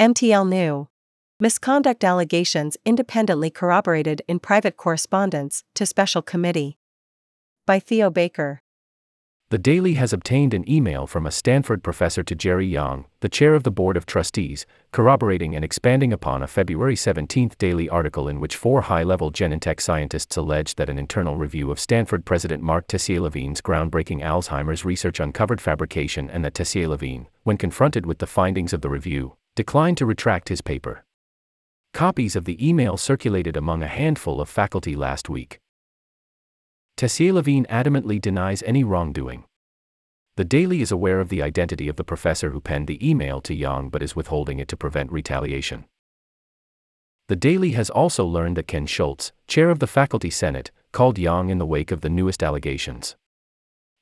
MTL knew. Misconduct allegations independently corroborated in private correspondence to special committee. By Theo Baker. The Daily has obtained an email from a Stanford professor to Jerry Yang, the chair of the Board of Trustees, corroborating and expanding upon a February 17 Daily article in which four high level Genentech scientists alleged that an internal review of Stanford President Marc Tessier-Lavigne's groundbreaking Alzheimer's research uncovered fabrication and that Tessier-Lavigne, when confronted with the findings of the review, declined to retract his paper. Copies of the email circulated among a handful of faculty last week. Tessier-Lavigne adamantly denies any wrongdoing. The Daily is aware of the identity of the professor who penned the email to Yang but is withholding it to prevent retaliation. The Daily has also learned that Ken Schultz, chair of the Faculty Senate, called Yang in the wake of the newest allegations.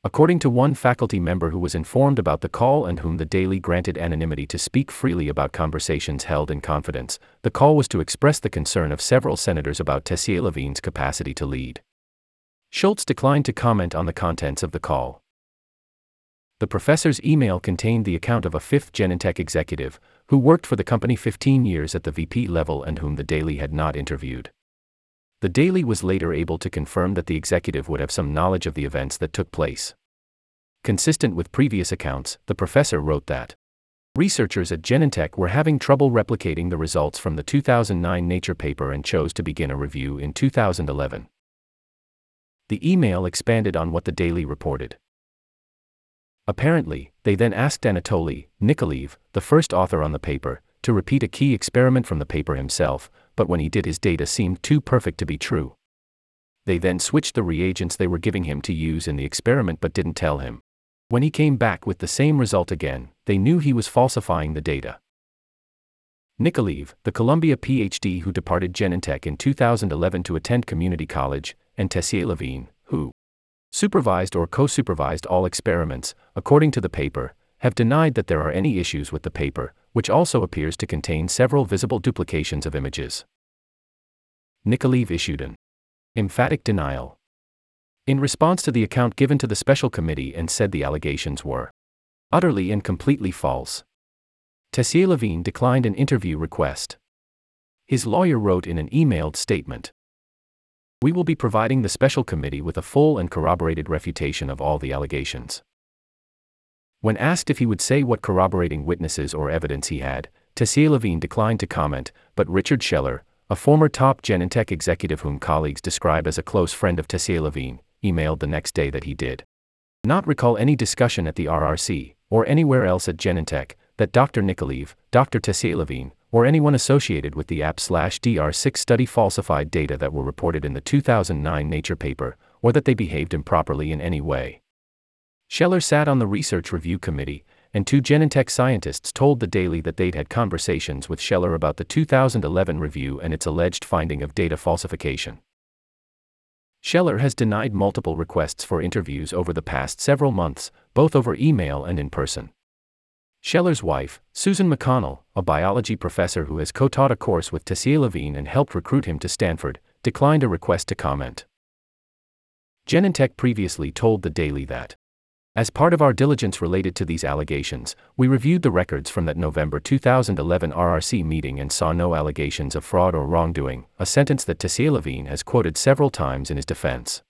According to one faculty member who was informed about the call and whom the Daily granted anonymity to speak freely about conversations held in confidence, the call was to express the concern of several senators about Tessier-Lavigne's capacity to lead. Schultz declined to comment on the contents of the call. The professor's email contained the account of a fifth Genentech executive, who worked for the company 15 years at the VP level and whom the Daily had not interviewed. The Daily was later able to confirm that the executive would have some knowledge of the events that took place. Consistent with previous accounts, the professor wrote that researchers at Genentech were having trouble replicating the results from the 2009 Nature paper and chose to begin a review in 2011. The email expanded on what the Daily reported. Apparently, they then asked Anatoly Nikolaev, the first author on the paper, to repeat a key experiment from the paper himself, but when he did, his data seemed too perfect to be true. They then switched the reagents they were giving him to use in the experiment but didn't tell him. When he came back with the same result again, they knew he was falsifying the data. Nikolaev, the Columbia PhD who departed Genentech in 2011 to attend community college, and Tessier-Lavigne, who supervised or co-supervised all experiments, according to the paper, have denied that there are any issues with the paper, which also appears to contain several visible duplications of images. Nikolaev issued an emphatic denial in response to the account given to the special committee and said the allegations were utterly and completely false. Tessier-Lavigne declined an interview request. His lawyer wrote in an emailed statement we will be providing the special committee with a full and corroborated refutation of all the allegations. When asked if he would say what corroborating witnesses or evidence he had, Tessier-Lavigne declined to comment, but Richard Scheller, a former top Genentech executive whom colleagues describe as a close friend of Tessier-Lavigne, emailed the next day that he did not recall any discussion at the RRC, or anywhere else at Genentech, that Dr. Nikolaev, Dr. Tessier-Lavigne, or anyone associated with the AP/DR6 study falsified data that were reported in the 2009 Nature paper, or that they behaved improperly in any way. Scheller sat on the research review committee, and two Genentech scientists told the Daily that they'd had conversations with Scheller about the 2011 review and its alleged finding of data falsification. Scheller has denied multiple requests for interviews over the past several months, both over email and in person. Scheller's wife, Susan McConnell, a biology professor who has co taught a course with Tessier-Lavigne and helped recruit him to Stanford, declined a request to comment. Genentech previously told the Daily that, as part of our diligence related to these allegations, we reviewed the records from that November 2011 RRC meeting and saw no allegations of fraud or wrongdoing, a sentence that Tessier-Lavigne has quoted several times in his defense.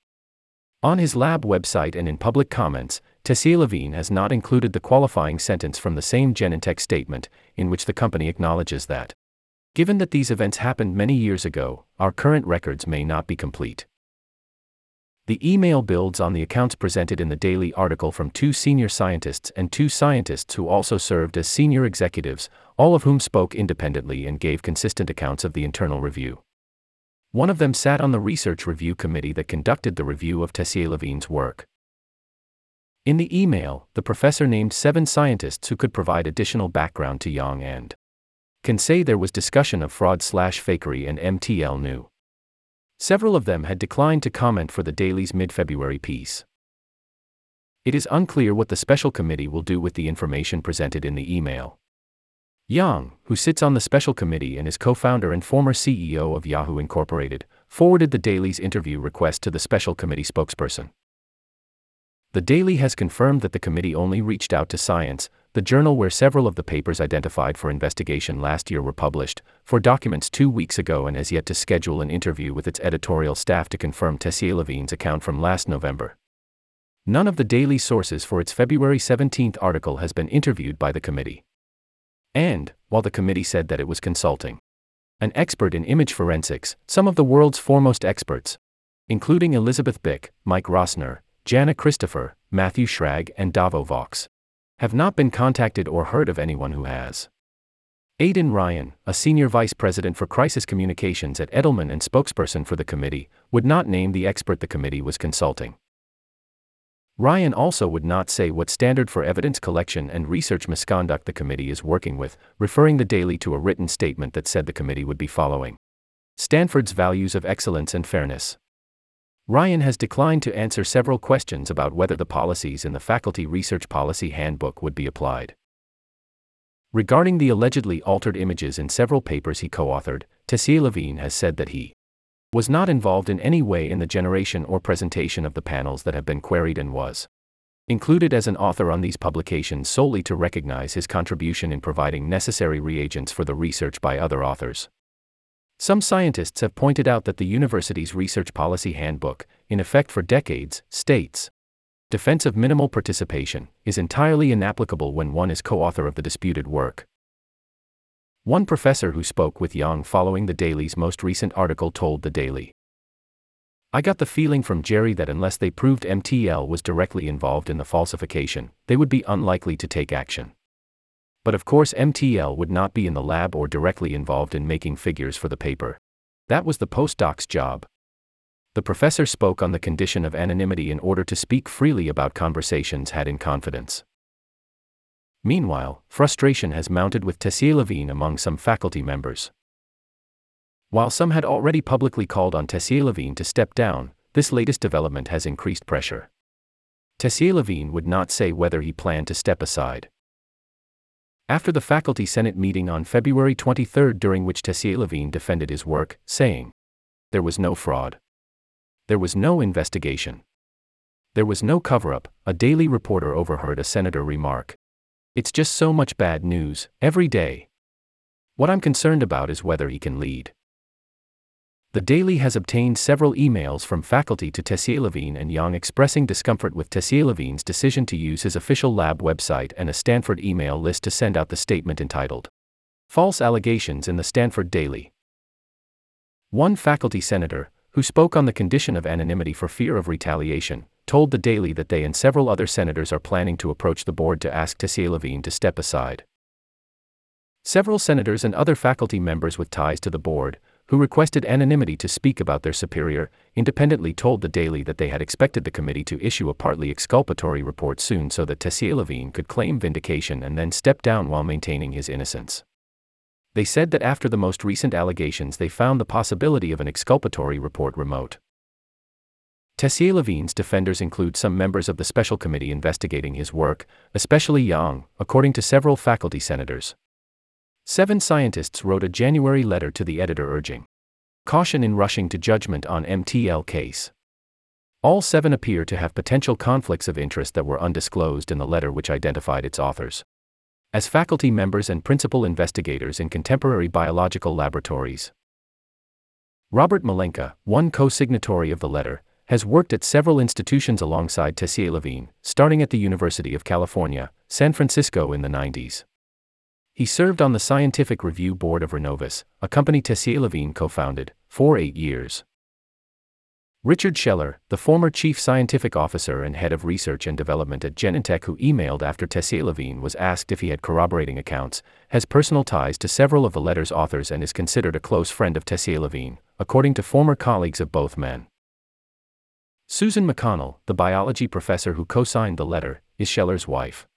On his lab website and in public comments, Tessier-Lavigne has not included the qualifying sentence from the same Genentech statement, in which the company acknowledges that, given that these events happened many years ago, our current records may not be complete. The email builds on the accounts presented in the daily article from two senior scientists and two scientists who also served as senior executives, all of whom spoke independently and gave consistent accounts of the internal review. One of them sat on the research review committee that conducted the review of Tessier-Lavigne's work. In the email, the professor named seven scientists who could provide additional background to Yang and can say there was discussion of fraud slash fakery and MTL knew. Several of them had declined to comment for the Daily's mid February piece. It is unclear what the special committee will do with the information presented in the email. Yang, who sits on the special committee and is co founder and former CEO of Yahoo Incorporated, forwarded the Daily's interview request to the special committee spokesperson. The Daily has confirmed that the committee only reached out to Science, the journal where several of the papers identified for investigation last year were published, for documents two weeks ago and has yet to schedule an interview with its editorial staff to confirm Tessier-Lavigne's account from last November. None of the daily sources for its February 17 article has been interviewed by the committee. And, while the committee said that it was consulting an expert in image forensics, some of the world's foremost experts, including Elisabeth Bik, Mike Rossner, Jana Christopher, Matthew Schrag, and David Vaux, have not been contacted or heard of anyone who has. Aidan Ryan, a senior vice president for crisis communications at Edelman and spokesperson for the committee, would not name the expert the committee was consulting. Ryan also would not say what standard for evidence collection and research misconduct the committee is working with, referring the Daily to a written statement that said the committee would be following Stanford's values of excellence and fairness. Ryan has declined to answer several questions about whether the policies in the Faculty Research Policy Handbook would be applied. Regarding the allegedly altered images in several papers he co authored, Tessier-Lavigne has said that he was not involved in any way in the generation or presentation of the panels that have been queried and was included as an author on these publications solely to recognize his contribution in providing necessary reagents for the research by other authors. Some scientists have pointed out that the university's research policy handbook, in effect for decades, states defense of minimal participation is entirely inapplicable when one is co author of the disputed work. One professor who spoke with Yang following the Daily's most recent article told the Daily I got the feeling from Jerry that unless they proved MTL was directly involved in the falsification, they would be unlikely to take action. But of course, MTL would not be in the lab or directly involved in making figures for the paper. That was the postdoc's job. The professor spoke on the condition of anonymity in order to speak freely about conversations had in confidence. Meanwhile, frustration has mounted with Tessier-Lavigne among some faculty members. While some had already publicly called on Tessier-Lavigne to step down, this latest development has increased pressure. Tessier-Lavigne would not say whether he planned to step aside. After the Faculty Senate meeting on February 23 during which Tessier-Lavigne defended his work, saying, There was no fraud. There was no investigation. There was no cover up, a daily reporter overheard a senator remark. It's just so much bad news, every day. What I'm concerned about is whether he can lead. The Daily has obtained several emails from faculty to Tessier-Lavigne and Yang expressing discomfort with Tessier-Lavigne's decision to use his official lab website and a Stanford email list to send out the statement entitled False Allegations in the Stanford Daily. One faculty senator, who spoke on the condition of anonymity for fear of retaliation, told the Daily that they and several other senators are planning to approach the board to ask Tessier-Lavigne to step aside. Several senators and other faculty members with ties to the board, who requested anonymity to speak about their superior, independently told the Daily that they had expected the committee to issue a partly exculpatory report soon so that Tessier-Lavigne could claim vindication and then step down while maintaining his innocence. They said that after the most recent allegations, they found the possibility of an exculpatory report remote. Tessier-Lavigne's defenders include some members of the special committee investigating his work, especially Yang, according to several faculty senators. Seven scientists wrote a January letter to the editor urging caution in rushing to judgment on MTL case. All seven appear to have potential conflicts of interest that were undisclosed in the letter which identified its authors. As faculty members and principal investigators in contemporary biological laboratories. Robert Malenka, one co signatory of the letter, has worked at several institutions alongside Tessier-Lavigne, starting at the University of California, San Francisco in the 90s. He served on the Scientific Review Board of Renovis, a company Tessier-Lavigne co founded, for eight years. Richard Scheller, the former chief scientific officer and head of research and development at Genentech, who emailed after Tessier-Lavigne was asked if he had corroborating accounts, has personal ties to several of the letter's authors and is considered a close friend of Tessier-Lavigne, according to former colleagues of both men. Susan McConnell, the biology professor who co signed the letter, is Scheller's wife.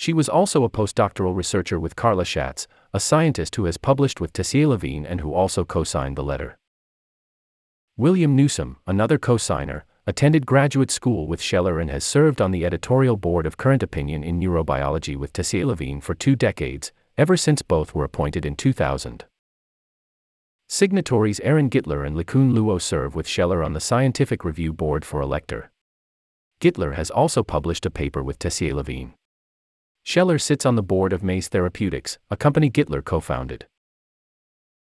She was also a postdoctoral researcher with Carla Schatz, a scientist who has published with Tessier-Lavigne and who also co signed the letter. William Newsome, another co signer, attended graduate school with Scheller and has served on the editorial board of Current Opinion in Neurobiology with Tessier-Lavigne for two decades, ever since both were appointed in 2000. Signatories Aaron Gitler and Liqun Luo serve with Scheller on the Scientific Review Board for Alector. Gitler has also published a paper with Tessier-Lavigne. Scheller sits on the board of Maze Therapeutics, a company Gitler co founded.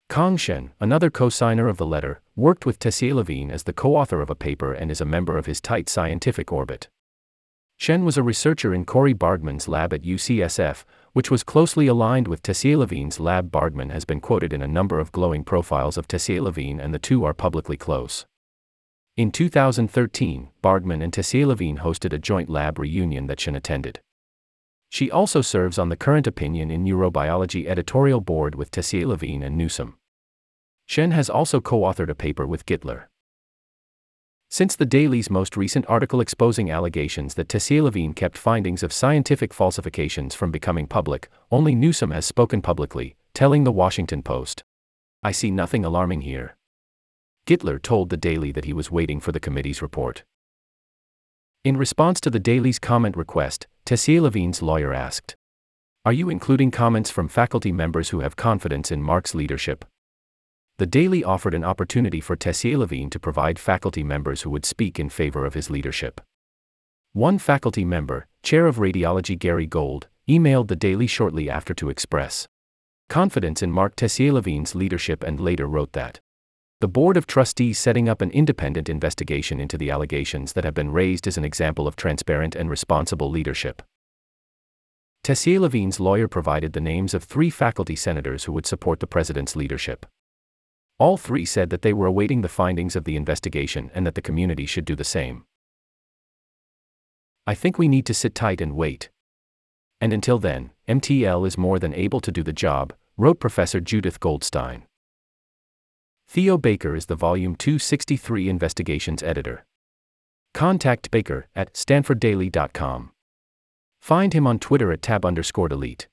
Kang Shen, another co signer of the letter, worked with Tessier-Lavigne as the co author of a paper and is a member of his tight scientific orbit. Shen was a researcher in Cori Bargmann's lab at UCSF, which was closely aligned with Tessier-Lavigne's lab. Bargmann has been quoted in a number of glowing profiles of Tessier-Lavigne, and the two are publicly close. In 2013, Bargmann and Tessier-Lavigne hosted a joint lab reunion that Shen attended. She also serves on the Current Opinion in Neurobiology editorial board with Tessier-Lavigne and Newsome. Shen has also co authored a paper with Gitler. Since the Daily's most recent article exposing allegations that Tessier-Lavigne kept findings of scientific falsifications from becoming public, only Newsome has spoken publicly, telling the Washington Post. I see nothing alarming here. Gitler told the Daily that he was waiting for the committee's report. In response to the Daily's comment request, Tessier-Lavigne's lawyer asked, Are you including comments from faculty members who have confidence in Marc's leadership? The Daily offered an opportunity for Tessier-Lavigne to provide faculty members who would speak in favor of his leadership. One faculty member, Chair of Radiology Gary Gold, emailed the Daily shortly after to express confidence in Marc Tessier-Lavigne's leadership and later wrote that the Board of Trustees setting up an independent investigation into the allegations that have been raised is an example of transparent and responsible leadership. Tessier-Lavigne's lawyer provided the names of three faculty senators who would support the president's leadership. All three said that they were awaiting the findings of the investigation and that the community should do the same. I think we need to sit tight and wait. And until then, MTL is more than able to do the job, wrote Professor Judith Goldstein. Theo Baker is the Volume 263 Investigations editor. Contact Baker at stanforddaily.com. Find him on Twitter at tab underscore delete.